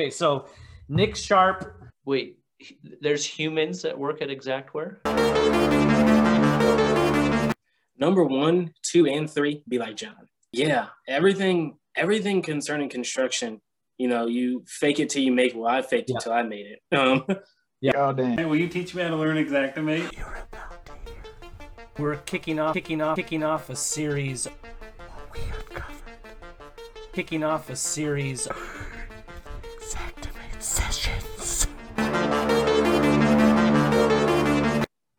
Okay, so Nick Sharp. Wait, there's humans that work at Xactware? Number one, two, and three, be like John. Yeah, everything, everything concerning construction. You know, you fake it till you make. It. Well, I faked it till I made it. Um, Yeah. Oh damn. Hey, will you teach me how to learn Xactimate? We're kicking off, kicking off, kicking off a series. Kicking off a series.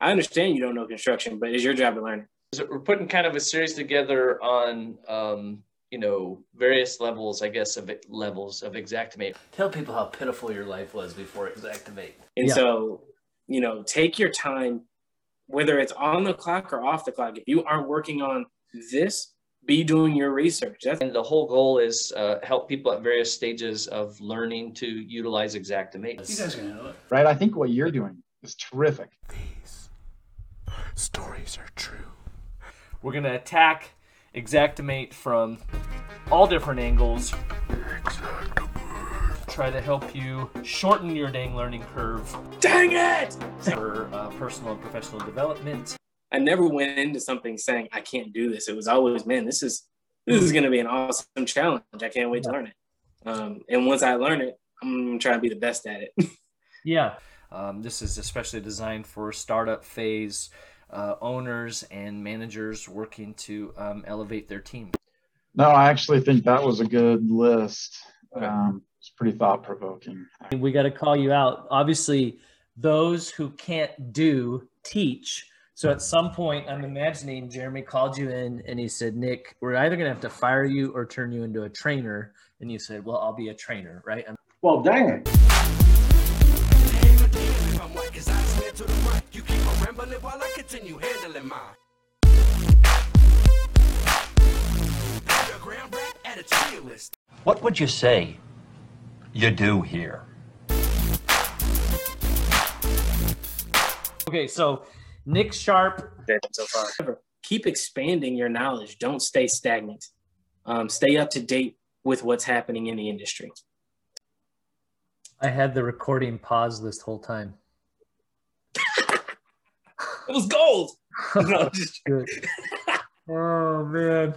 I understand you don't know construction, but it's your job to learn. So we're putting kind of a series together on, um, you know, various levels, I guess, of it- levels of Xactimate. Tell people how pitiful your life was before Xactimate. And Yeah. so, you know, take your time, whether it's on the clock or off the clock. If you aren't working on this, be doing your research. That's And the whole goal is uh, help people at various stages of learning to utilize Xactimate. You guys gonna know it. Right. I think what you're doing is terrific. Stories are true. We're gonna attack Xactimate from all different angles. Try to help you shorten your dang learning curve dang it. for uh, personal and professional development. I never went into something saying I can't do this. It was always, man, this is this is going to be an awesome challenge. I can't wait to learn it. Um, and once I learn it, I'm trying to to be the best at it. Yeah. Um, this is especially designed for startup phase uh, owners and managers working to um, elevate their team. No, I actually think that was a good list. Okay. Um, it's pretty thought provoking. We got to call you out. Obviously, those who can't do teach. So at some point, I'm imagining Jeremy called you in and he said, Nick, we're either going to have to fire you or turn you into a trainer. And you said, Well, I'll be a trainer, right? And Well, dang it. What would you say you do here? okay, so Nick Sharp, so far. Keep expanding your knowledge. Don't stay stagnant. Um, stay up to date with what's happening in the industry. I had the recording paused this whole time. It was gold. No, just- oh, man.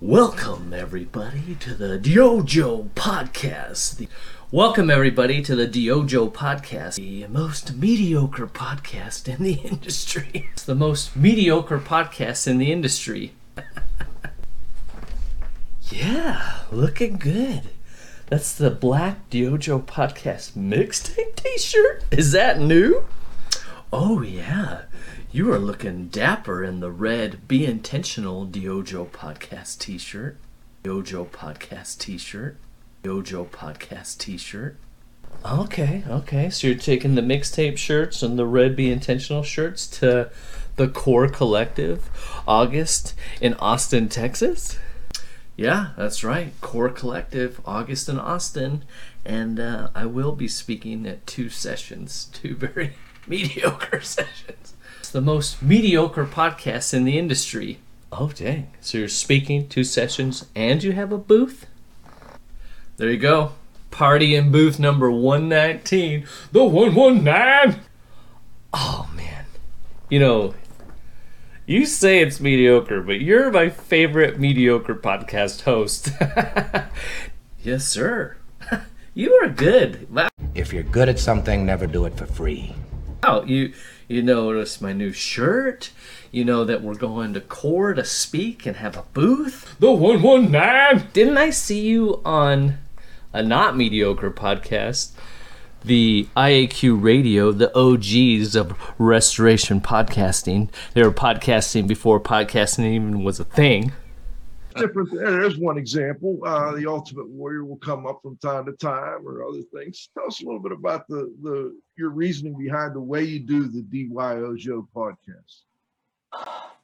Welcome, everybody, to the DYOJO Podcast. The- Welcome, everybody, to the DYOJO Podcast, the most mediocre podcast in the industry. It's the most mediocre podcast in the industry. yeah, looking good. That's the Black Dojo Podcast mixtape t shirt. Is that new? Oh, yeah. You are looking dapper in the red Be Intentional Dojo Podcast t shirt. Dojo Podcast t shirt. Dojo Podcast t shirt. Okay, okay. So you're taking the mixtape shirts and the red Be Intentional shirts to the Core Collective, August in Austin, Texas? Yeah, that's right. Core Collective, August in Austin. And uh, I will be speaking at two sessions, two very mediocre sessions. It's the most mediocre podcast in the industry. Oh, dang. So you're speaking two sessions and you have a booth? There you go. Party in booth number 119. The 119! Oh, man. You know, you say it's mediocre, but you're my favorite mediocre podcast host. yes, sir. You are good. If you're good at something, never do it for free. Wow, you you notice my new shirt. You know that we're going to Core to speak and have a booth. The one one nine. Didn't I see you on a not mediocre podcast? The IAQ Radio, the OGs of restoration podcasting. They were podcasting before podcasting even was a thing. Different. There's one example. Uh, the Ultimate Warrior will come up from time to time, or other things. Tell us a little bit about the the your reasoning behind the way you do the DYOJO podcast.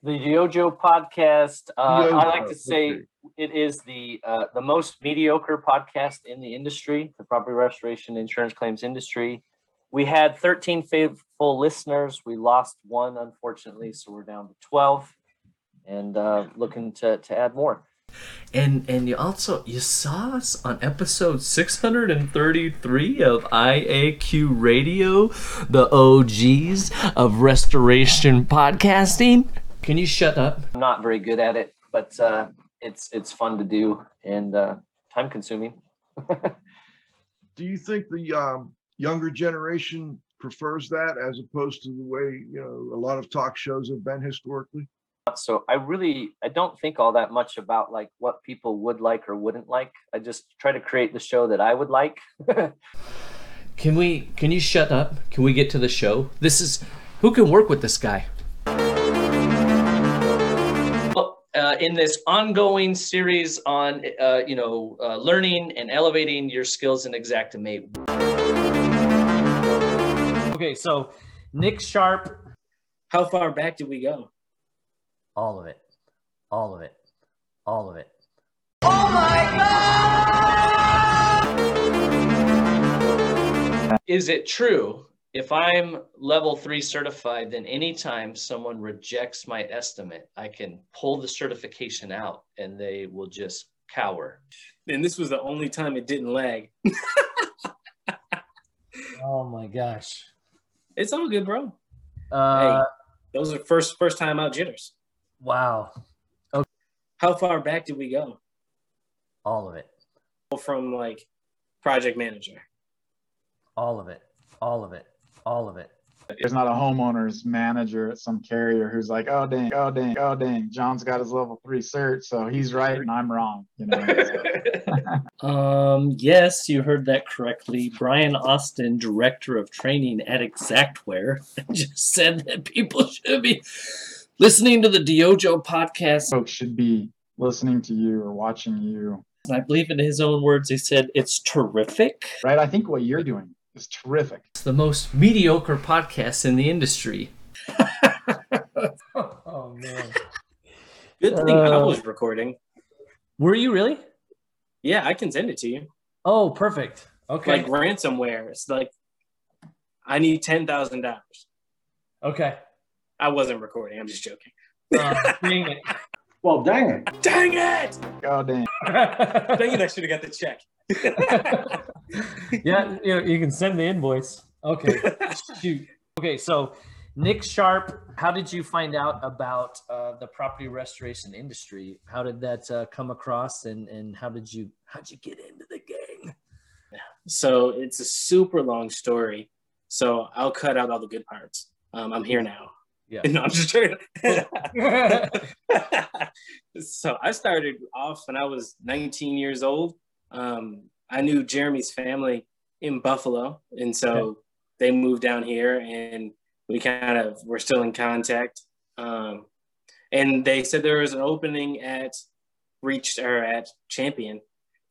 The DYOJO podcast. Uh, I like to say okay. it is the uh, the most mediocre podcast in the industry, the property restoration insurance claims industry. We had 13 faithful listeners. We lost one, unfortunately, so we're down to 12, and uh, looking to to add more. And and you also you saw us on episode 633 of IAQ Radio, the OGs of restoration podcasting. Can you shut up? I'm not very good at it, but uh, it's it's fun to do and uh, time consuming. Do you think the um, younger generation prefers that as opposed to the way you know a lot of talk shows have been historically? So i really i don't think all that much about like what people would like or wouldn't like. I just try to create the show that i would like. Can we can you shut up? Can we get to the show? This is who can work with this guy? Well, uh, in this ongoing series on uh, you know uh, learning and elevating your skills in Xactimate. Okay, so Nick Sharp, How far back did we go? All of it, all of it, all of it. Is it true if I'm level three certified, then anytime someone rejects my estimate, I can pull the certification out and they will just cower? And this was the only time it didn't lag. Oh my gosh. It's all good, bro. Uh, Those are first first time out jitters. Wow, Okay. How far back did we go all of it, from like project manager? all of it, all of it, all of it. There's not a homeowner's manager at some carrier who's like, oh dang, oh dang, oh dang, John's got his level three cert, so he's right and I'm wrong. You know. Um, yes, you heard that correctly. Brian Austin, director of training at Xactware, just said that people should be listening to the DYOJO podcast. Folks should be listening to you or watching you, And I believe in his own words, he said it's terrific. right? I think what you're doing is terrific. It's the most mediocre podcast in the industry. Oh man, Good thing I Uh, was recording. were you really? Yeah, I can send it to you. Oh, perfect. Okay, Like ransomware. It's like I need ten thousand dollars. okay. I wasn't recording. I'm just joking. Uh, dang it. Well, dang it. Dang it! Oh dang. Dang it! I should have got the check. yeah, you know, you can send the invoice. Okay. Shoot. Okay, so Nick Sharp, how did you find out about uh, the property restoration industry? How did that uh, come across, and and how did you how did you get into the gang? So it's a super long story. So I'll cut out all the good parts. Um, I'm here now. Yeah. No, I'm just joking. so I started off when I was 19 years old. Um, I knew Jeremy's family in Buffalo, and so they moved down here, and we kind of were still in contact. Um, and they said there was an opening at Reets or at Champion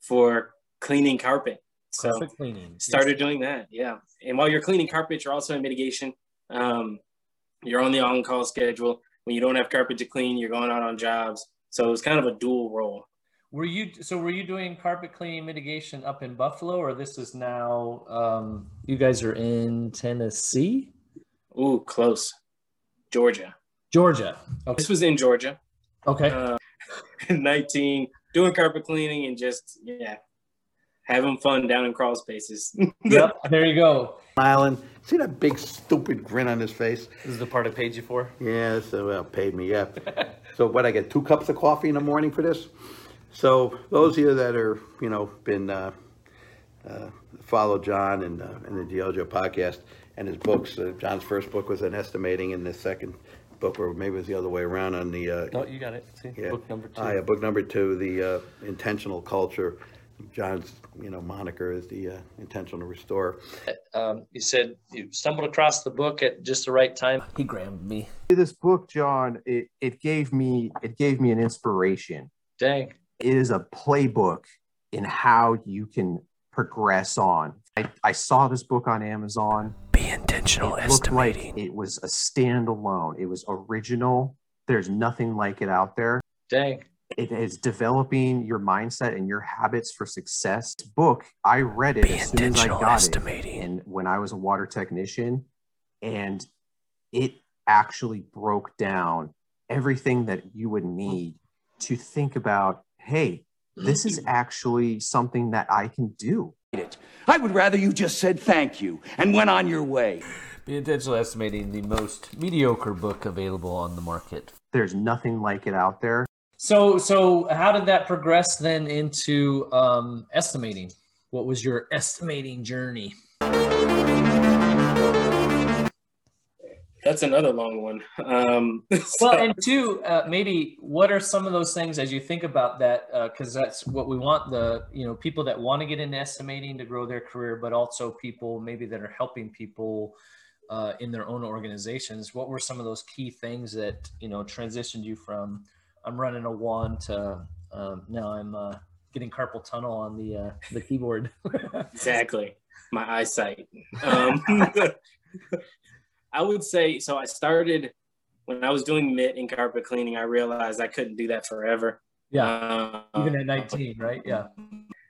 for cleaning carpet. So cleaning. started doing that yeah and while you're cleaning carpet you're also in mitigation um, you're on the on-call schedule when you don't have carpet to clean you're going out on jobs so it was kind of a dual role Were you so? Were you doing carpet cleaning mitigation up in Buffalo, or this is now? Um, you guys are in Tennessee, ooh close georgia Georgia. Okay. this was in georgia Okay. uh, 19 doing carpet cleaning and just yeah having fun down in crawl spaces yep. There you go. Smiling. See that big stupid grin on his face? This is the part I paid you for. Yeah, so well, paid me, yeah. so what, I get two cups of coffee in the morning for this? So those of you that are, you know, been, uh, uh, follow John and, uh, and the DYOJO podcast and his books, uh, John's first book was an estimating and the second book, or maybe it was the other way around on the, uh, No, you got it. See, yeah. book number two. Ah, yeah, book number two, the uh, intentional culture. John's, you know, moniker is the uh, intentional restore. Um, you said you stumbled across the book at just the right time. He grabbed me. this book john it, it gave me it gave me an inspiration Dang. it is a playbook in how you can progress on i, I saw this book on amazon Be intentional it looked like it was a standalone it was original there's nothing like it out there Dang. It is developing your mindset and your habits for success This book i read it as soon as i got it and when i was a water technician and it actually broke down everything that you would need to think about hey, this is mm-hmm. actually something that I can do. I would rather you just said thank you and went on your way. Be Intentional Estimating, the most mediocre book available on the market. There's nothing like it out there. So, so how did that progress then into um, estimating? What was your estimating journey? That's another long one. Um, well, and two, uh, maybe what are some of those things as you think about that? Because uh, that's what we want the you know people that want to get into estimating to grow their career, but also people maybe that are helping people uh, in their own organizations. What were some of those key things that you know transitioned you from I'm running a one to um, now I'm uh, getting carpal tunnel on the uh, the keyboard. exactly, my eyesight. Um, I would say so. I started when I was doing mitt and carpet cleaning. I realized I couldn't do that forever. Yeah, uh, even at 19, right? Yeah.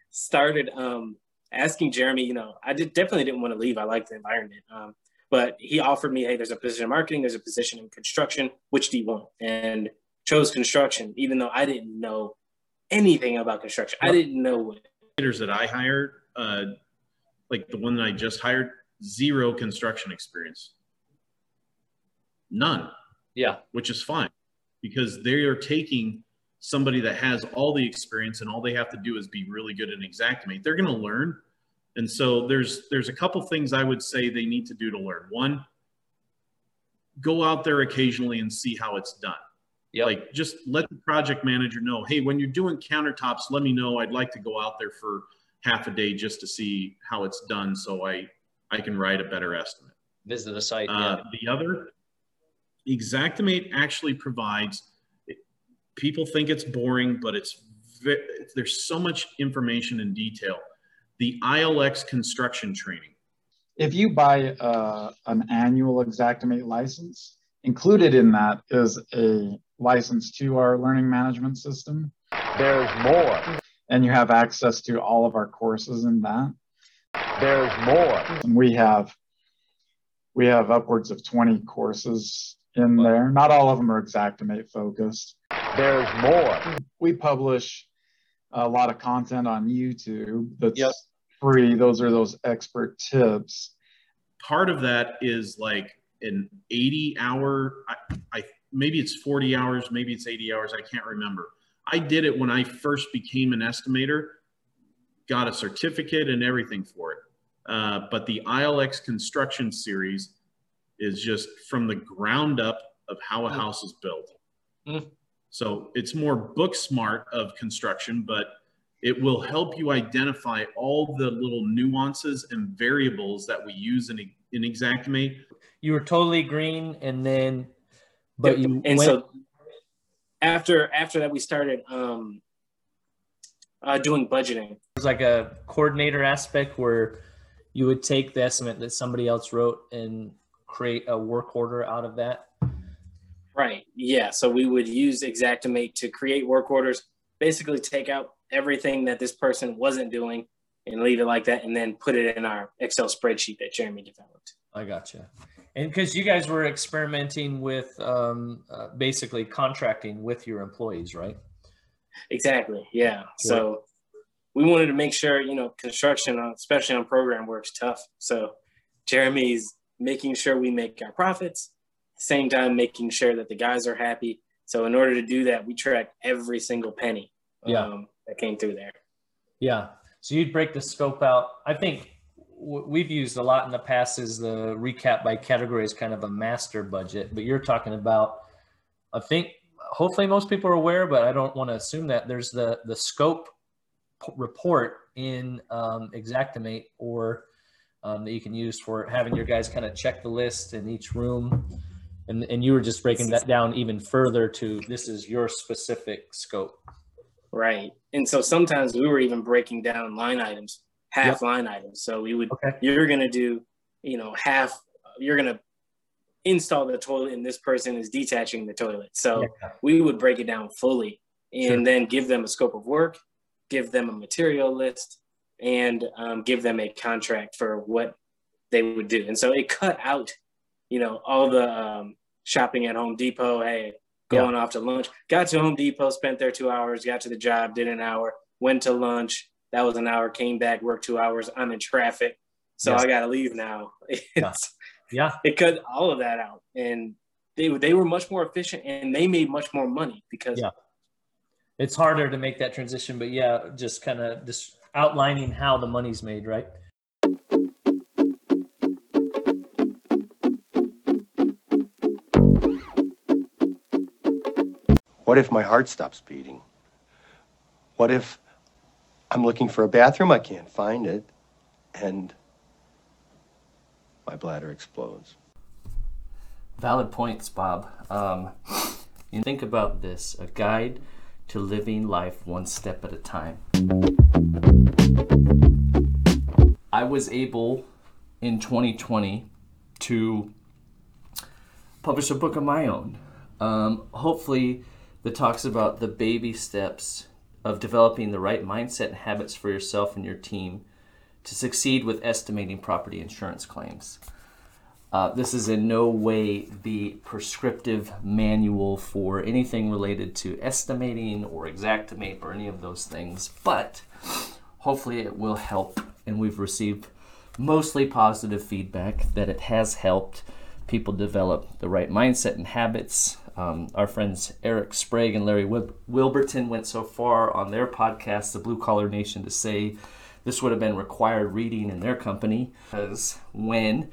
Started um, asking Jeremy. You know, I did definitely didn't want to leave. I liked the environment. Um, but he offered me, hey, there's a position in marketing, there's a position in construction. Which do you want? And chose construction, even though I didn't know anything about construction. I didn't know what. That I hired, uh, like the one that I just hired, zero construction experience. None. Yeah. Which is fine because they are taking somebody that has all the experience and all they have to do is be really good at Xactimate. They're going to learn. And so there's there's a couple things I would say they need to do to learn. One, go out there occasionally and see how it's done. Yep. Like just let the project manager know, hey, when you're doing countertops, let me know. I'd like to go out there for half a day just to see how it's done so I I can write a better estimate. Visit the site. Uh, yeah. The other Xactimate actually provides. People think it's boring, but it's there's so much information and detail. The ILX construction training. If you buy uh, an annual Xactimate license, included in that is a license to our learning management system. There's more. And you have access to all of our courses in that. There's more. And we have we have upwards of 20 courses in there. Not all of them are Xactimate focused. There's more. We publish a lot of content on YouTube that's yep. free. Those are those expert tips. Part of that is like an 80 hour, I, I maybe it's 40 hours, maybe it's 80 hours, I can't remember. I did it when I first became an estimator, got a certificate and everything for it. Uh, but the ILX construction series is just from the ground up of how a house is built. Mm. So it's more book smart of construction, but it will help you identify all the little nuances and variables that we use in, in Xactimate. You were totally green, and then, but you and went- so after after that we started um, uh, doing budgeting. It was like a coordinator aspect where you would take the estimate that somebody else wrote and create a work order out of that? Right. Yeah. So we would use Xactimate to create work orders, basically take out everything that this person wasn't doing and leave it like that, and then put it in our Excel spreadsheet that Jeremy developed. I gotcha. And because you guys were experimenting with um, uh, basically contracting with your employees, right? Exactly. Yeah. So we wanted to make sure, you know, construction, especially on program works tough. So Jeremy's making sure we make our profits, same time making sure that the guys are happy. So in order to do that, we track every single penny yeah. um, that came through there. Yeah. So you'd break the scope out. I think we've used a lot in the past is the recap by category is kind of a master budget, but you're talking about, I think hopefully most people are aware, but I don't want to assume that there's the, the scope report in um, Xactimate or um, that you can use for having your guys kind of check the list in each room. And, and you were just breaking that down even further to this is your specific scope. Right. And so sometimes we were even breaking down line items, half yep. line items. So we would, okay. you're going to do, you know, half, you're going to install the toilet and this person is detaching the toilet. So yeah. we would break it down fully and sure. then give them a scope of work, give them a material list, and um, give them a contract for what they would do. And so it cut out, you know, all the um, shopping at Home Depot. Hey, going off to lunch. Got to Home Depot, spent there two hours, got to the job, did an hour, went to lunch. That was an hour, came back, worked two hours. I'm in traffic. So Yes. I got to leave now. It's, Yeah. It cut all of that out. And they, they were much more efficient and they made much more money because Yeah. It's harder to make that transition, but yeah, just kind of just outlining how the money's made, right? What if my heart stops beating? What if I'm looking for a bathroom, I can't find it, and my bladder explodes? Valid points, Bob. Um, you think about this a guide to living life one step at a time. I was able in 2020 to publish a book of my own. Um, hopefully, that talks about the baby steps of developing the right mindset and habits for yourself and your team to succeed with estimating property insurance claims. Uh, this is in no way the prescriptive manual for anything related to estimating or Xactimate or any of those things, but hopefully it will help. And we've received mostly positive feedback that it has helped people develop the right mindset and habits. Um, our friends Eric Sprague and Larry Wil- Wilburton went so far on their podcast, The Blue Collar Nation, to say this would have been required reading in their company because when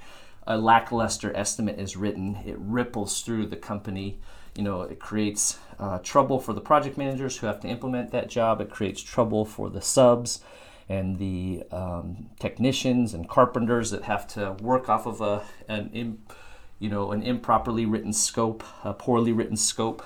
a lackluster estimate is written, it ripples through the company. You know, it creates uh, trouble for the project managers who have to implement that job. It creates trouble for the subs and the um, technicians and carpenters that have to work off of a an im, you know an improperly written scope, a poorly written scope,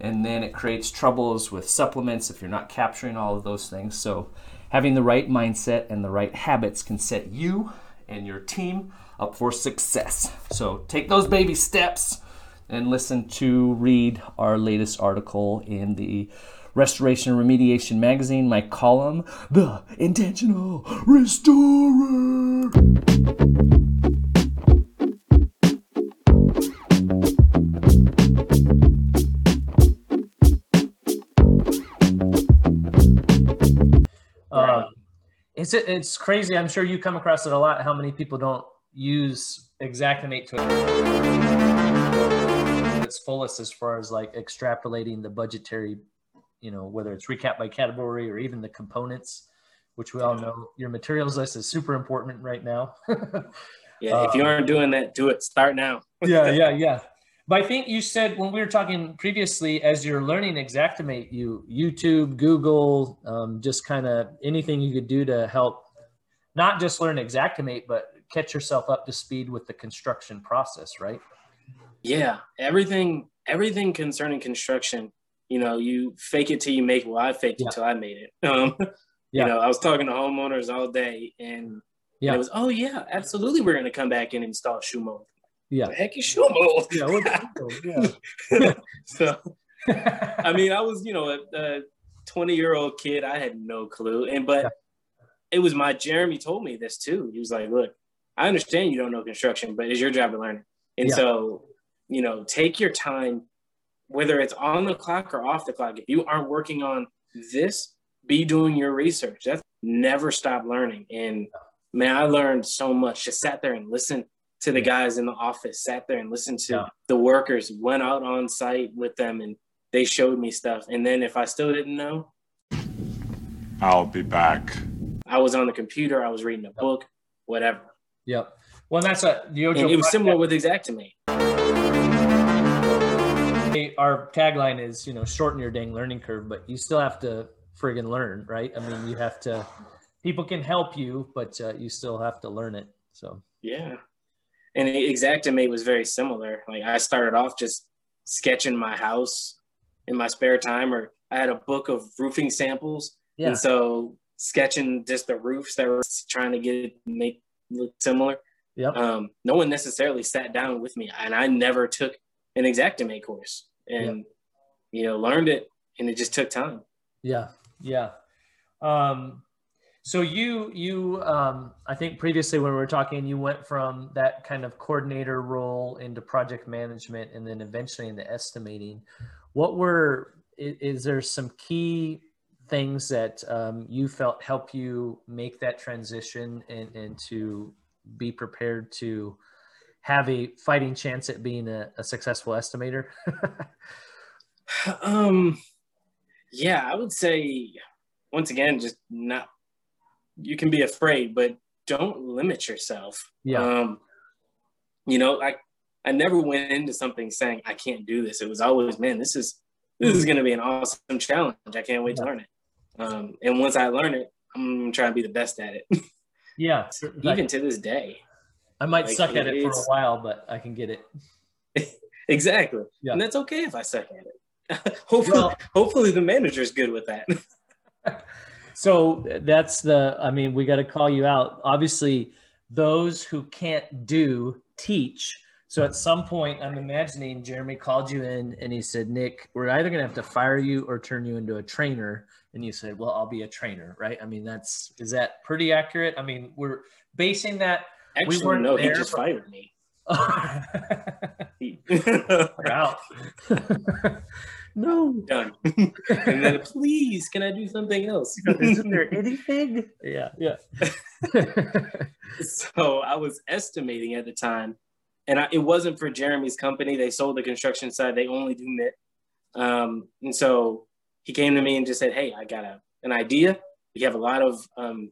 and then it creates troubles with supplements if you're not capturing all of those things. So having the right mindset and the right habits can set you and your team up for success. So take those baby steps and listen to read our latest article in the Restoration Remediation magazine, my column, The Intentional Restorer. It's it's crazy. I'm sure you come across it a lot. How many people don't use Xactimate to its fullest as far as like extrapolating the budgetary, you know, whether it's recap by category or even the components, which we all know your materials list is super important right now. yeah, if you Um, aren't doing that, do it. Start now. yeah, yeah, yeah. But I think you said when we were talking previously, as you're learning Xactimate, you YouTube, Google, um, just kind of anything you could do to help not just learn Xactimate, but catch yourself up to speed with the construction process, right? Yeah, everything everything concerning construction, you know, you fake it till you make it. Well, I faked it till I made it. Um, Yeah. You know, I was talking to homeowners all day, and Yeah. it was, oh yeah, absolutely, we're gonna come back and install shoe mold. Yeah. The heck is shoe mold? Yeah, yeah. so, I mean, I was, you know, a twenty year old kid. I had no clue, and but it was my Jeremy told me this too. He was like, "Look, I understand you don't know construction, but it's your job to learn it." And Yeah. so, you know, take your time, whether it's on the clock or off the clock. If you aren't working on this, be doing your research. That's never stop learning. And man, I learned so much. Just sat there and listened to the guys in the office, sat there and listened to Yeah. the workers, went out on site with them and they showed me stuff. And then if I still didn't know, I'll be back. I was on the computer, I was reading a book, whatever. Yep. Well, that's a the And it was similar with Xactimate. Hey, our tagline is, you know, shorten your dang learning curve, but you still have to friggin' learn, right? I mean, you have to. People can help you, but uh, you still have to learn it. So Yeah. And Xactimate was very similar. Like I started off just sketching my house in my spare time, or I had a book of roofing samples. Yeah. And so sketching just the roofs that were trying to get it make look similar. Yep. Um, no one necessarily sat down with me, and I never took an Xactimate course, and you know learned it, and it just took time. Yeah, yeah. Um, So you you um, I think previously when we were talking, you went from that kind of coordinator role into project management, and then eventually into estimating. What were is, is there some key things that um, you felt help you make that transition and, and to be prepared to have a fighting chance at being a, a successful estimator? um, yeah, I would say once again, just not. You can be afraid, but don't limit yourself. Yeah. Um, you know, I I never went into something saying I can't do this. It was always, man, this is this is going to be an awesome challenge. I can't wait to learn it. Um, and once I learn it, I'm trying to be the best at it. Yeah. Even to this day. I might Like, suck at it for a while, but I can get it. Exactly. Yeah. And that's okay if I suck at it. hopefully, hopefully the manager's good with that. So that's the, I mean, we got to call you out. Obviously, those who can't do teach. So at some point, I'm imagining Jeremy called you in and he said, Nick, we're either going to have to fire you or turn you into a trainer. And you said, Well, I'll be a trainer, right? I mean, that's, is that pretty accurate? I mean, we're basing that. Actually, we weren't no, he just fired me. We're out. no. Done. and then, please, can I do something else? Isn't there anything? Yeah, yeah. so I was estimating at the time, and I, it wasn't for Jeremy's company. They sold the construction side. They only do MIT. Um, and so he came to me and just said, "Hey, I got a, an idea. We have a lot of um,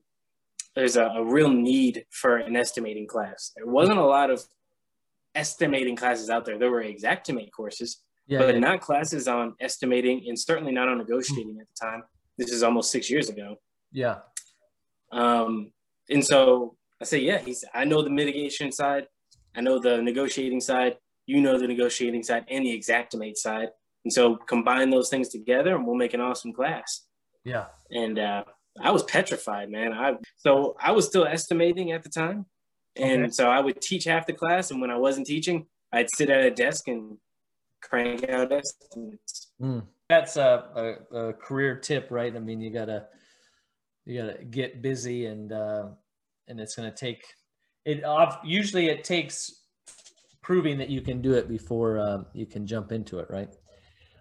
there's a, a real need for an estimating class. There wasn't a lot of estimating classes out there. There were Xactimate courses, Yeah, but yeah. not classes on estimating, and certainly not on negotiating at the time. This is almost six years ago. Yeah. Um, and so I say, yeah, he's, I know the mitigation side. I know the negotiating side. You know the negotiating side and the Xactimate side. And so combine those things together and we'll make an awesome class. Yeah. And, uh, I was petrified, man. I, so I was still estimating at the time. And Okay. so I would teach half the class. And when I wasn't teaching, I'd sit at a desk and crank out estimates. Mm. That's a, a, a career tip, right? I mean, you gotta you gotta get busy, and uh, and it's gonna take it. Off, usually, it takes proving that you can do it before um, you can jump into it, right?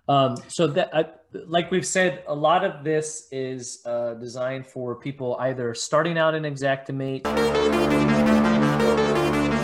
Um, so that, I, like we've said, a lot of this is uh, designed for people either starting out in Xactimate,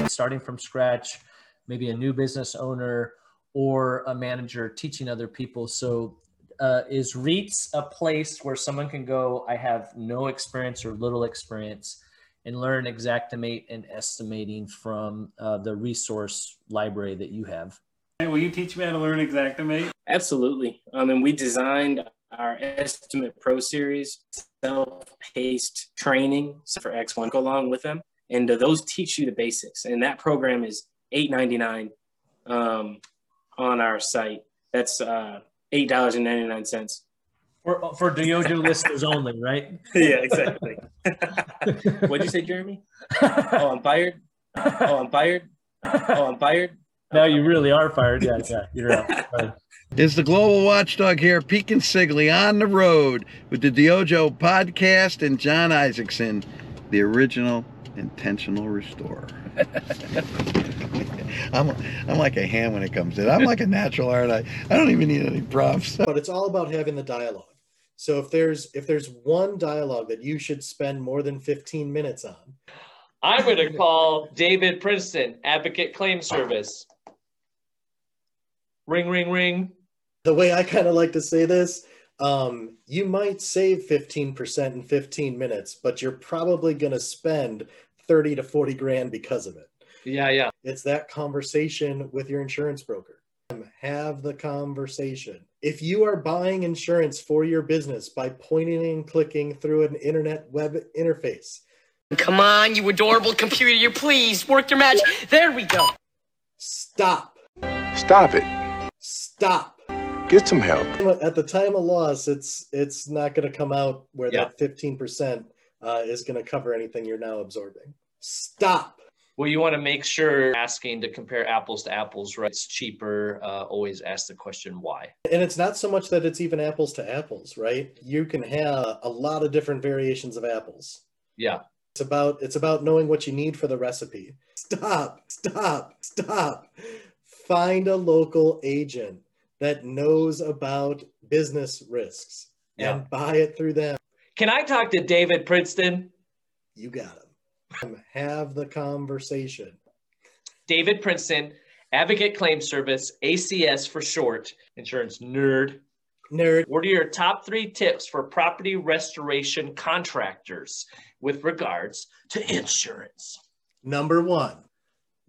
starting from scratch, maybe a new business owner or a manager teaching other people. So, uh, is Reets a place where someone can go? I have no experience or little experience, and learn Xactimate and estimating from uh, the resource library that you have. Hey, Will you teach me how to learn Xactimate? Absolutely. Um, and we designed our Estimate Pro series, self-paced training for X1 go along with them. And uh, those teach you the basics. And that program is $8.99 um, on our site. That's uh, $8.99. For, for Dojo listeners only, right? yeah, exactly. What'd you say, Jeremy? Oh, I'm fired. Oh, I'm fired. Oh, I'm fired. Now you really are fired. Yeah, yeah, you're out. Is the global watchdog here, Pete Consigli, on the road with the DYOJO podcast and John Isaacson, the original intentional restorer. I'm, I'm like a ham when it comes to it. I'm like a natural art. I, I don't even need any props. but it's all about having the dialogue. So if there's if there's one dialogue that you should spend more than 15 minutes on, I'm going to call David Princeton, Advocate Claim Service. Ring, ring, ring. the way I kind of like to say this, um, you might save 15% in 15 minutes, but you're probably going to spend 30 to 40 grand because of it. Yeah, yeah. It's that conversation with your insurance broker. Have the conversation. If you are buying insurance for your business by pointing and clicking through an internet web interface, Come on, you adorable computer, you please work your magic. There we go. stop. Stop it. Stop. Get some help. At the time of loss, it's it's not going to come out where Yeah. that 15% uh, is going to cover anything you're now absorbing. Stop. Well, you want to make sure asking to compare apples to apples, right? It's cheaper. Uh, always ask the question why. And it's not so much that it's even apples to apples, right? You can have a lot of different variations of apples. Yeah. It's about it's about knowing what you need for the recipe. Stop, stop, stop. Find a local agent that knows about business risks Yeah. and buy it through them. Can I talk to David Princeton? You got him. Have the conversation. David Princeton, Advocate Claim Service, ACS for short, insurance nerd. Nerd. What are your top three tips for property restoration contractors with regards to insurance? Number one,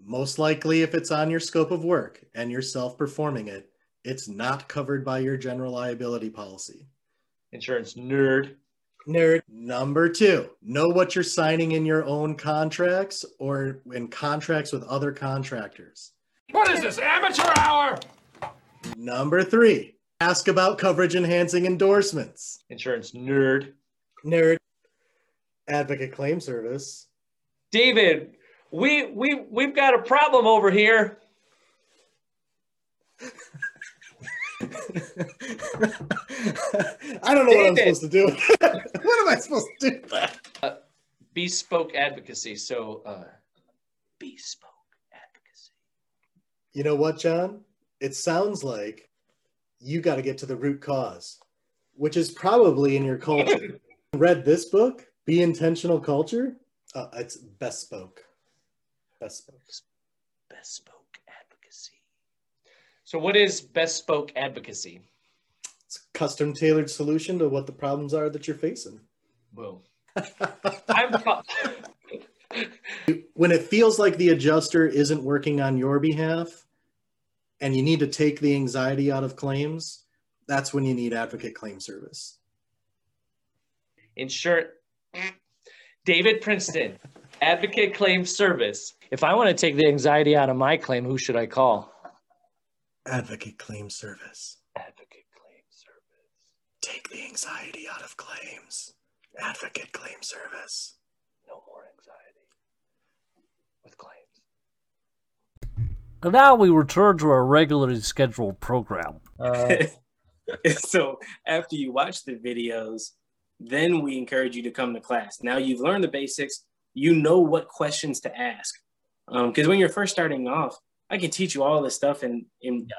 most likely if it's on your scope of work and you're self performing it, it's not covered by your general liability policy. Insurance nerd. Nerd. Number two, know what you're signing in your own contracts or in contracts with other contractors. What is this, amateur hour? Number three, ask about coverage enhancing endorsements. Insurance nerd. Nerd. Advocate Claim Service. David, we we we've got a problem over here. I don't know what I'm supposed to do. what am I supposed to do? Uh, bespoke advocacy. So uh, bespoke. Advocacy. You know what, John? It sounds like you got to get to the root cause, which is probably in your culture. Read this book, Be Intentional Culture? Uh, it's bespoke. Bespoke. Bespoke. So what is bespoke advocacy? It's a custom tailored solution to what the problems are that you're facing. Boom. When it feels like the adjuster isn't working on your behalf and you need to take the anxiety out of claims, that's when you need advocate claim service. insurance. David Princeton, Advocate Claim Service. If I want to take the anxiety out of my claim, who should I call? Advocate claim service. Advocate Claim Service. Take the anxiety out of claims. Advocate claim service. No more anxiety with claims. And now we return to our regularly scheduled program. Uh, so after you watch the videos, then we encourage you to come to class. Now you've learned the basics. You know what questions to ask. Because when you're first starting off, I can teach you all this stuff, and, and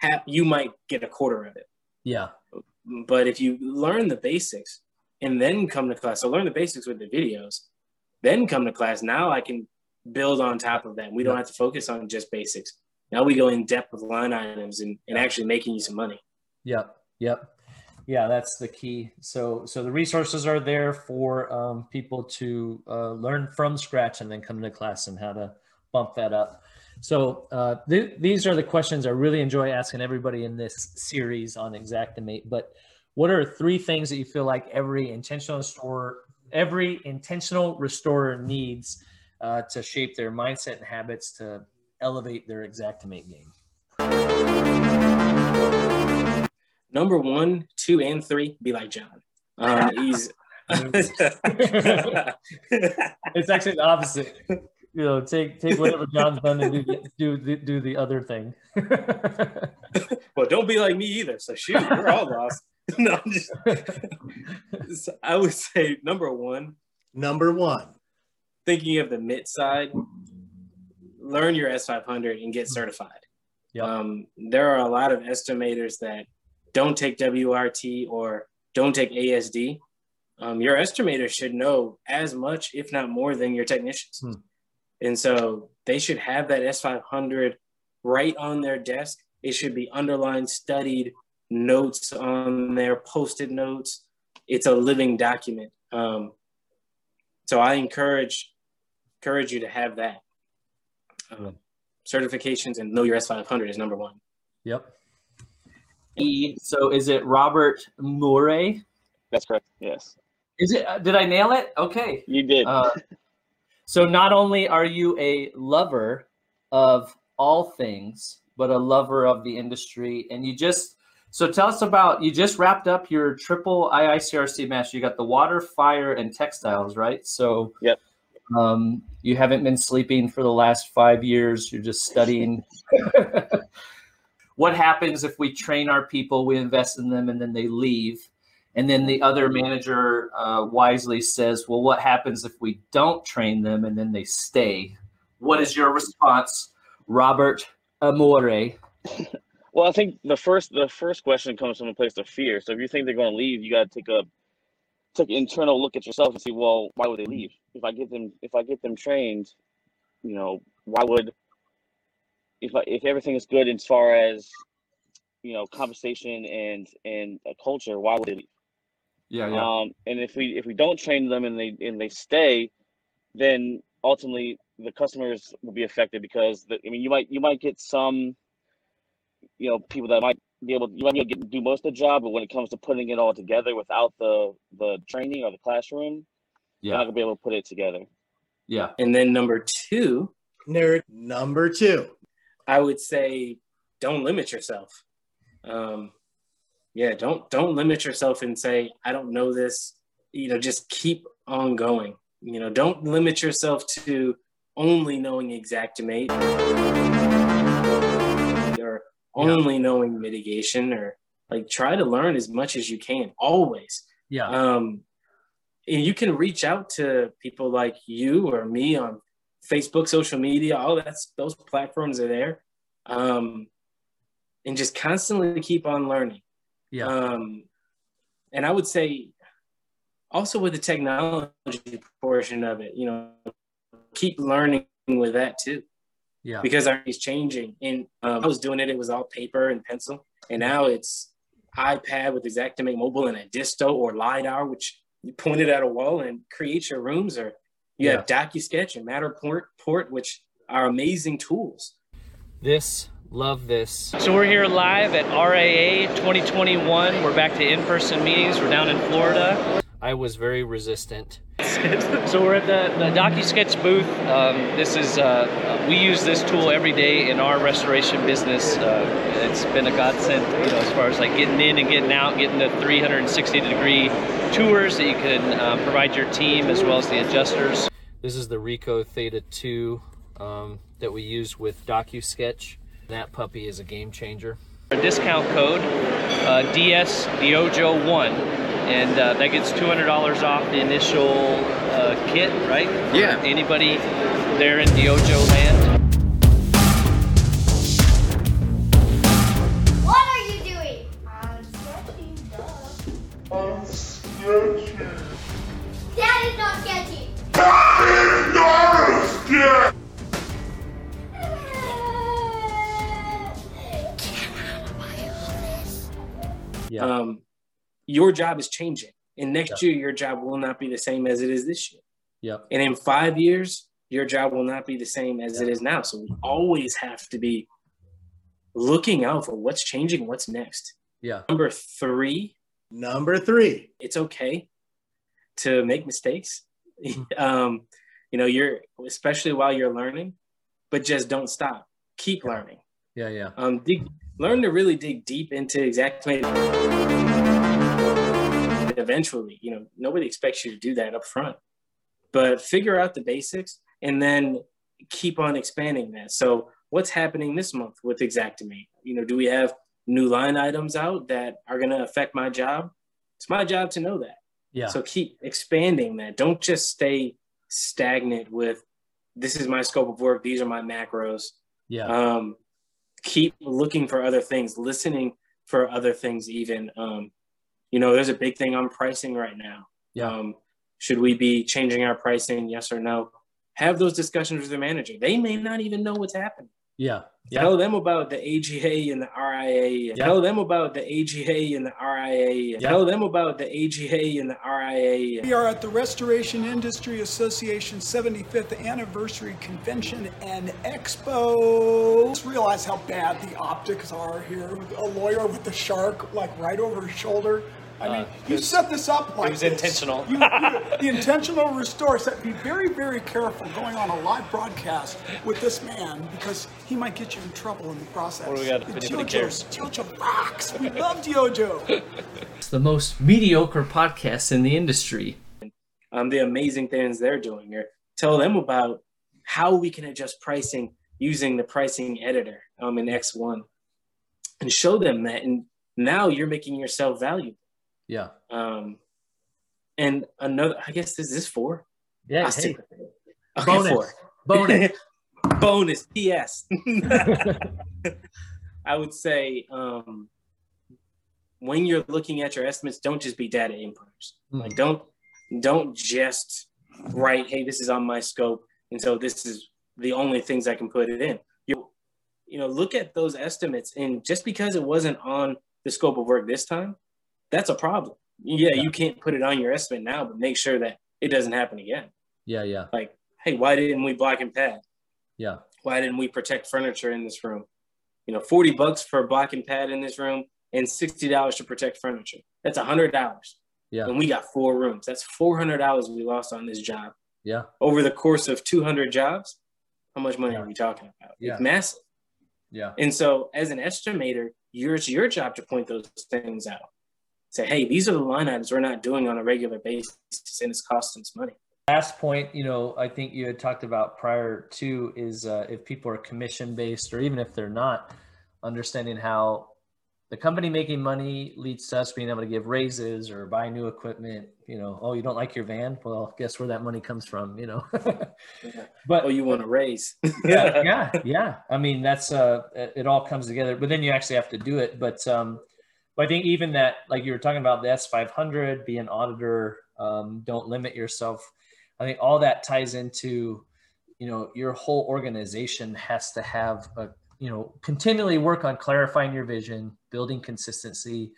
ha- you might get a quarter of it. yeah. But if you learn the basics and then come to class, so learn the basics with the videos, then come to class. Now I can build on top of that. We don't have to focus on just basics. Now we go in depth with line items and, and actually making you some money. Yep. Yep. Yeah, that's the key. So, so the resources are there for um, people to uh, learn from scratch and then come to class and how to bump that up. So, uh, th- these are the questions I really enjoy asking everybody in this series on Xactimate. But what are three things that you feel like every intentional restorer, every intentional restorer needs uh, to shape their mindset and habits to elevate their Xactimate game? Number one, two, and three, be like John. Um, he's it's actually the opposite. You know, take take whatever John's done and do do do, do the other thing. well, don't be like me either. So shoot, we're all lost. no, I'm just, So I would say number one, Number one, thinking of the mid side, learn your S500 and get certified. Um, there are a lot of estimators that don't take WRT or don't take ASD. Um, your estimator should know as much, if not more, than your technicians. And so they should have that S500 right on their desk. It should be underlined, studied, notes on there, posted notes. It's a living document. Um, so I encourage encourage you to have that. Um, certifications and know your S500 is number one. Yep. E, so is it Robert Murray? That's correct. Yes. Is it? uh, Did I nail it? Okay. You did. Uh, so not only are you a lover of all things, but a lover of the industry, and you just so tell us about you just wrapped up your triple IICRC master. You got the water, fire, and textiles, right? So Yep. Um, you haven't been sleeping for the last five years. You're just studying. what happens if we train our people, we invest in them, and then they leave? And then the other manager uh, wisely says, Well, what happens if we don't train them and then they stay? What is your response, Robert Amore? Well, I think the first the first question comes from a place of fear. So if you think they're going to leave, you got to take a take an internal look at yourself and see, well, why would they leave? If I get them if I get them trained, you know, why would if I, if everything is good as far as you know compensation and and a culture, why would they leave? Yeah, yeah. Um, and if we if we don't train them and they and they stay, then ultimately the customers will be affected because the, I mean you might you might get some you know people that might be able you might be able to get, do most of the job, but when it comes to putting it all together without the the training or the classroom, you're Yeah. not gonna be able to put it together. Yeah. And then number two, nerd number two, I would say don't limit yourself. Um, yeah, don't don't limit yourself and say I don't know this. You know, just keep on going. You know, don't limit yourself to only knowing Xactimate or only knowing mitigation or like try to learn as much as you can always. Yeah. Um, and you can reach out to people like you or me on Facebook, social media, all that's those platforms are there. Um, and just constantly keep on learning. Yeah. Um, and I would say also with the technology portion of it, you know, keep learning with that too. Yeah. Because our is changing. And um, I was doing it, it was all paper and pencil. And now it's iPad with Xactimate Mobile and a disto or LiDAR, which you point it at a wall and create your rooms, or you have DocuSketch and Matterport, Port, which are amazing tools. This, love this. So we're here live at RIA 2021. We're back to in-person meetings. We're down in Florida. I was very resistant. so we're at the, the DocuSketch booth. Um, this is uh, uh, we use this tool every day in our restoration business. Uh, it's been a godsend, you know, as far as like getting in and getting out, getting the 360 degree tours that you can uh, provide your team as well as the adjusters. This is the Ricoh Theta 2 um, that we use with DocuSketch. That puppy is a game changer. A discount code uh, DS DYOJO1, and uh, that gets $200 off the initial uh, kit, right? Yeah. Anybody there in DYOJO land? Your job is changing. And next year, your job will not be the same as it is this year. Yep. And in five years, your job will not be the same as it is now. So we always have to be looking out for what's changing, what's next. Yeah. Number three. Number three. It's okay to make mistakes. um, you know, you're especially while you're learning, but just don't stop. Keep learning. Yeah, yeah. Um, dig, learn to really dig deep into exactly. Eventually, you know, nobody expects you to do that up front, but figure out the basics and then keep on expanding that. So, what's happening this month with Xactimate? You know, do we have new line items out that are going to affect my job? It's my job to know that. Yeah. So keep expanding that. Don't just stay stagnant with this is my scope of work. These are my macros. Yeah. Um, keep looking for other things, listening for other things. Even um, you know, there's a big thing on pricing right now. Yeah. Um, should we be changing our pricing? Yes or no? Have those discussions with the manager. They may not even know what's happening. Yeah. Yeah. Tell them about the AGA and the RIA. Yeah. Tell them about the AGA and the RIA. Yeah. Tell them about the AGA and the RIA. We are at the Restoration Industry Association 75th Anniversary Convention and Expo. Just realize how bad the optics are here. A lawyer with the shark like right over his shoulder. I mean, Uh, you set this up like it was this. intentional. You- you- the intentional restore. So be very, very careful going on a live broadcast with this man because he might get you in trouble in the process. What do we got? The If anybody Jojo- cares. Jojo rocks. We love Jojo. It's the most mediocre podcast in the industry. Um, the amazing things they're doing are tell them about how we can adjust pricing using the pricing editor um, in X1 and show them that. And now you're making yourself valuable. Yeah. Um, and another, I guess this is four. Yeah. I'll hey, stick with it. Okay, bonus. four. Bonus. bonus. P.S. I would say um, when you're looking at your estimates, don't just be data inputters. Hmm. Like don't don't just write, hey, this is on my scope, and so this is the only things I can put it in. You you know, look at those estimates, and just because it wasn't on the scope of work this time, that's a problem. Yeah, you can't put it on your estimate now, but make sure that it doesn't happen again. Yeah, yeah, Like, hey, why didn't we block and pad? yeah. why didn't we protect furniture in this room? You know, 40 bucks for a block and pad in this room and $60 to protect furniture. That's $100. Yeah. And we got four rooms. That's $400 we lost on this job. Yeah. Over the course of 200 jobs, how much money are we talking about? Yeah. It's massive. Yeah. And so, as an estimator, your, it's your job to point those things out. Say, hey, these are the line items we're not doing on a regular basis, and it's costing us money. Last point, you know, I think you had talked about prior to is uh, if people are commission based or even if they're not, understanding how the company making money leads to us being able to give raises or buy new equipment. You know, oh, you don't like your van? Well, guess where that money comes from? You know, But oh, you want to raise? yeah, yeah, yeah. I mean, that's uh, it it all comes together. But then you actually have to do it. But um, but I think even that, like you were talking about the S five hundred, be an auditor, um, don't limit yourself. I think all that ties into, you know, your whole organization has to have a, you know, continually work on clarifying your vision, building consistency,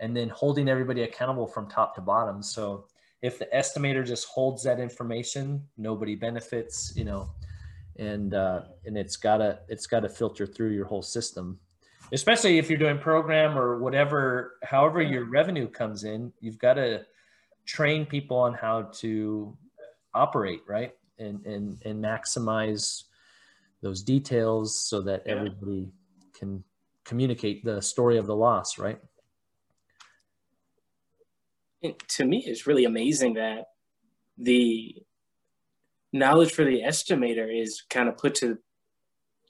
and then holding everybody accountable from top to bottom. So if the estimator just holds that information, nobody benefits, you know, and uh, and it's gotta it's gotta filter through your whole system. Especially if you're doing program or whatever, however your revenue comes in, you've got to train people on how to operate, right? And and and maximize those details so that everybody can communicate the story of the loss, right? To me, it's really amazing that the knowledge for the estimator is kind of put to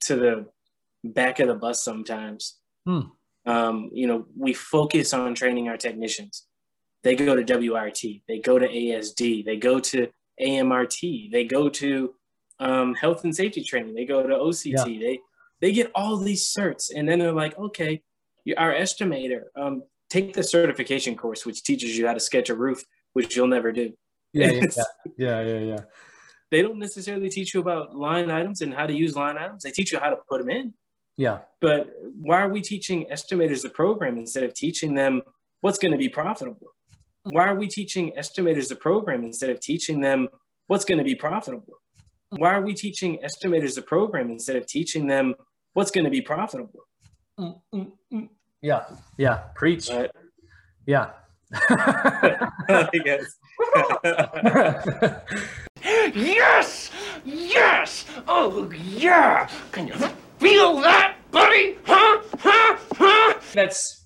to the back of the bus sometimes. Hmm. Um, you know, we focus on training our technicians. They go to WRT, they go to ASD, they go to AMRT, they go to um, health and safety training, they go to OCT, they they get all these certs, and then they're like, okay, our estimator, um, take the certification course, which teaches you how to sketch a roof, which you'll never do. Yeah, yeah, yeah, yeah, yeah, yeah. They don't necessarily teach you about line items and how to use line items. They teach you how to put them in. Yeah. But why are we teaching estimators the program instead of teaching them what's going to be profitable? Why are we teaching estimators the program instead of teaching them what's going to be profitable? Why are we teaching estimators the program instead of teaching them what's going to be profitable? Yeah, yeah. Preach. Yeah. yes. Yes! Yes! Oh, yeah! Can you feel that, buddy? Huh? Huh? Huh? That's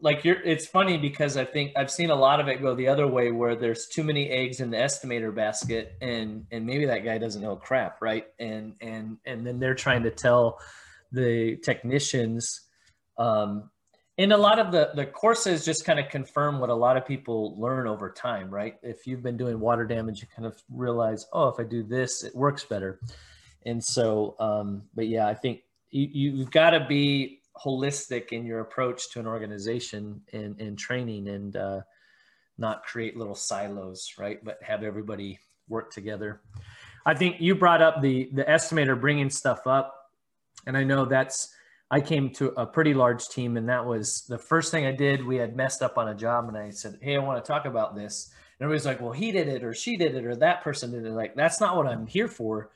like you're it's funny because I think I've seen a lot of it go the other way where there's too many eggs in the estimator basket and and maybe that guy doesn't know crap, right? And and and then they're trying to tell the technicians um and a lot of the the courses just kind of confirm what a lot of people learn over time right if you've been doing water damage you kind of realize oh if i do this it works better and so um but yeah i think you, you've got to be holistic in your approach to an organization and, and training and uh, not create little silos right but have everybody work together i think you brought up the the estimator bringing stuff up and i know that's I came to a pretty large team, and that was the first thing I did. We had messed up on a job, and I said, "Hey, I want to talk about this." And everybody's like, "Well, he did it, or she did it, or that person did it." Like, that's not what I'm here for.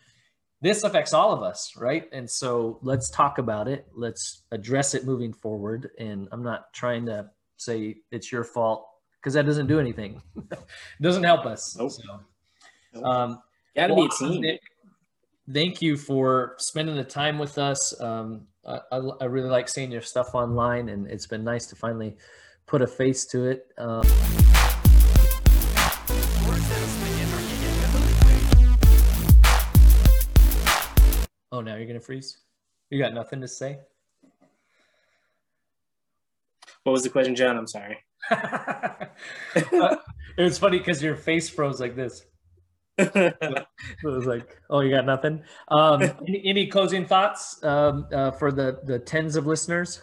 This affects all of us, right? And so let's talk about it. Let's address it moving forward. And I'm not trying to say it's your fault because that doesn't do anything. it doesn't help us. So, um, Gotta be a team. Nick, thank you for spending the time with us. Um, I, I, I really like seeing your stuff online, and it's been nice to finally put a face to it. Um, Oh, now you're gonna freeze. You got nothing to say. What was the question, John? I'm sorry. Uh, it was funny because your face froze like this. it was like, oh, you got nothing. Um, any, any closing thoughts um, uh, for the the tens of listeners?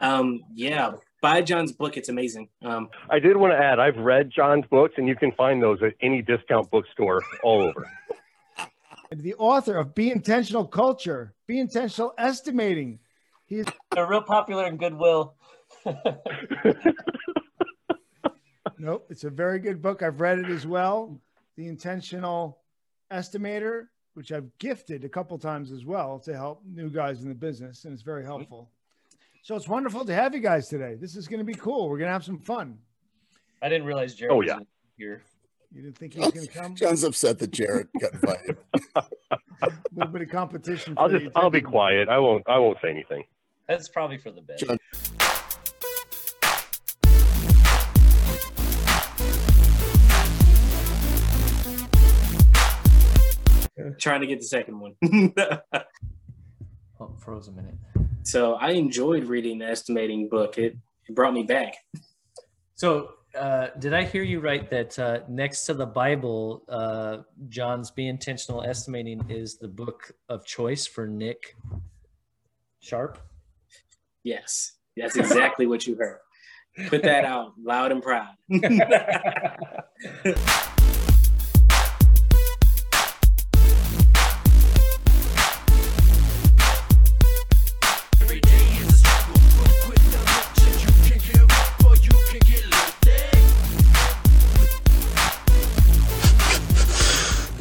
um, yeah, buy John's book. It's amazing. Um, I did want to add, I've read John's books, and you can find those at any discount bookstore all over. The author of Be Intentional Culture, Be Intentional Estimating. He's They're real popular in Goodwill. Nope, it's a very good book. I've read it as well. The Intentional Estimator, which I've gifted a couple times as well to help new guys in the business, and it's very mm-hmm. helpful. So it's wonderful to have you guys today. This is going to be cool. We're going to have some fun. I didn't realize Jared. Oh, was yeah. Here. You didn't think he was going to come? John's upset that Jared got invited. A little bit of competition. I'll just the I'll be quiet. I won't I won't say anything. That's probably for the best. John, trying to get the second one. Oh, froze a minute. so I enjoyed reading the estimating book. It, it brought me back. So, uh, did I hear you right that uh, next to the Bible, uh, John's Be Intentional Estimating is the book of choice for Nick Sharp? Yes, that's exactly what you heard. Put that out loud and proud.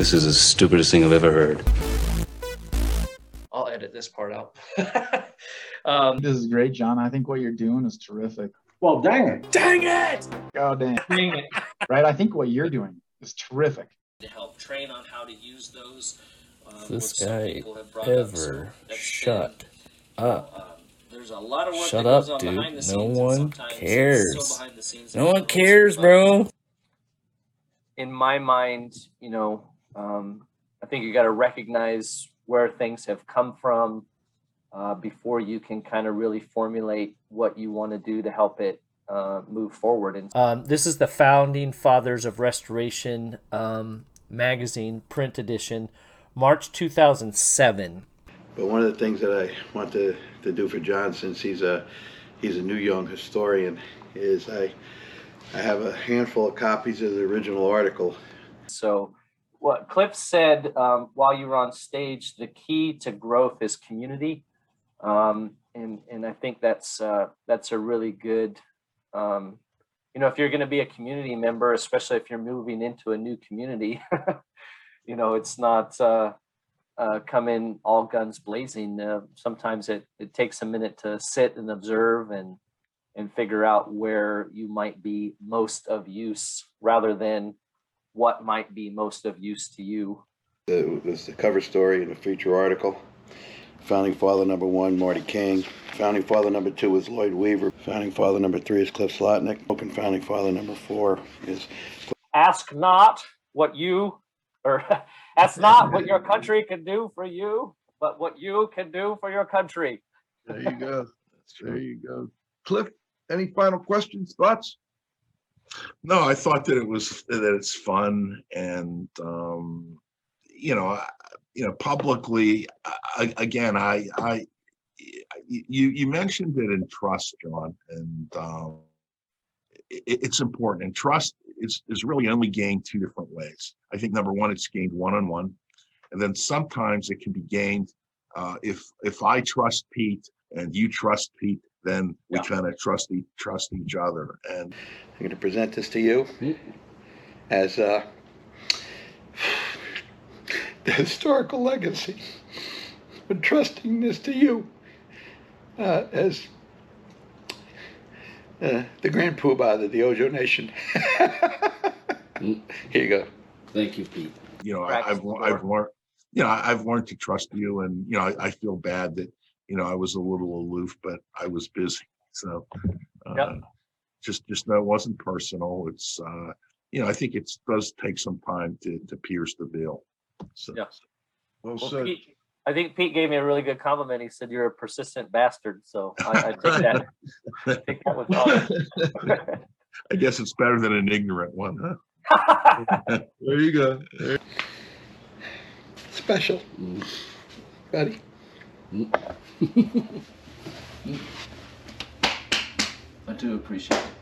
This is the stupidest thing I've ever heard. I'll edit this part out. um, This is great, John. I think what you're doing is terrific. well, dang it. Dang it! Oh, dang. dang it. Right? I think what you're doing is terrific. to help train on how to use those. Um, This guy people have brought up. So ever that's shut been, up. um, there's a lot of work Shut that goes up, on dude. behind the No one sometimes it's so cares. behind the scenes No one cares, bro. in my mind, you know, um, I think you got to recognize where things have come from uh, before you can kind of really formulate what you want to do to help it uh, move forward. And Um, this is the Founding Fathers of Restoration um, magazine, print edition, March 2007. But one of the things that I want to, to do for John, since he's a he's a new young historian, is I I have a handful of copies of the original article. So, what Cliff said um, while you were on stage, the key to growth is community, um, and and I think that's uh, that's a really good, um, you know, if you're going to be a community member, especially if you're moving into a new community, you know, it's not uh, uh, come in all guns blazing. Uh, sometimes it it takes a minute to sit and observe and and figure out where you might be most of use rather than what might be most of use to you. The, there's the cover story and a feature article. Founding father number one, Marty King. Founding father number two is Lloyd Weaver. Founding father number three is Cliff Zlotnik. And founding father number four is Ask not what you, or ask not what your country can do for you, but what you can do for your country. There you go. There you go. Cliff, any final questions, thoughts? No, I thought that it was that it's fun and um, you know, I- you know, publicly. I, again, I, I, you you mentioned it in trust, John, and um, it, it's important. And trust is is really only gained two different ways. I think number one, it's gained one on one, and then sometimes it can be gained uh, if if I trust Pete and you trust Pete, then we kind of trust each trust each other. And I'm going to present this to you as uh, the historical legacy. Entrusting this to you uh, as uh, the Grand Poobah of the Ojo Nation. Here you go. Thank you, Pete. You know, I, I've I've learned. You know, I- I've learned to trust you, and you know, I, I feel bad that you know I was a little aloof, but I was busy. So, uh, just just that wasn't personal. It's uh, you know, I think it does take some time to to pierce the veil. So, Well Well, said. Pete, I think Pete gave me a really good compliment. He said you're a persistent bastard. So I, I take that. I take that with honor. I guess it's better than an ignorant one, huh? there you go. There- Special. Ready? I do appreciate it.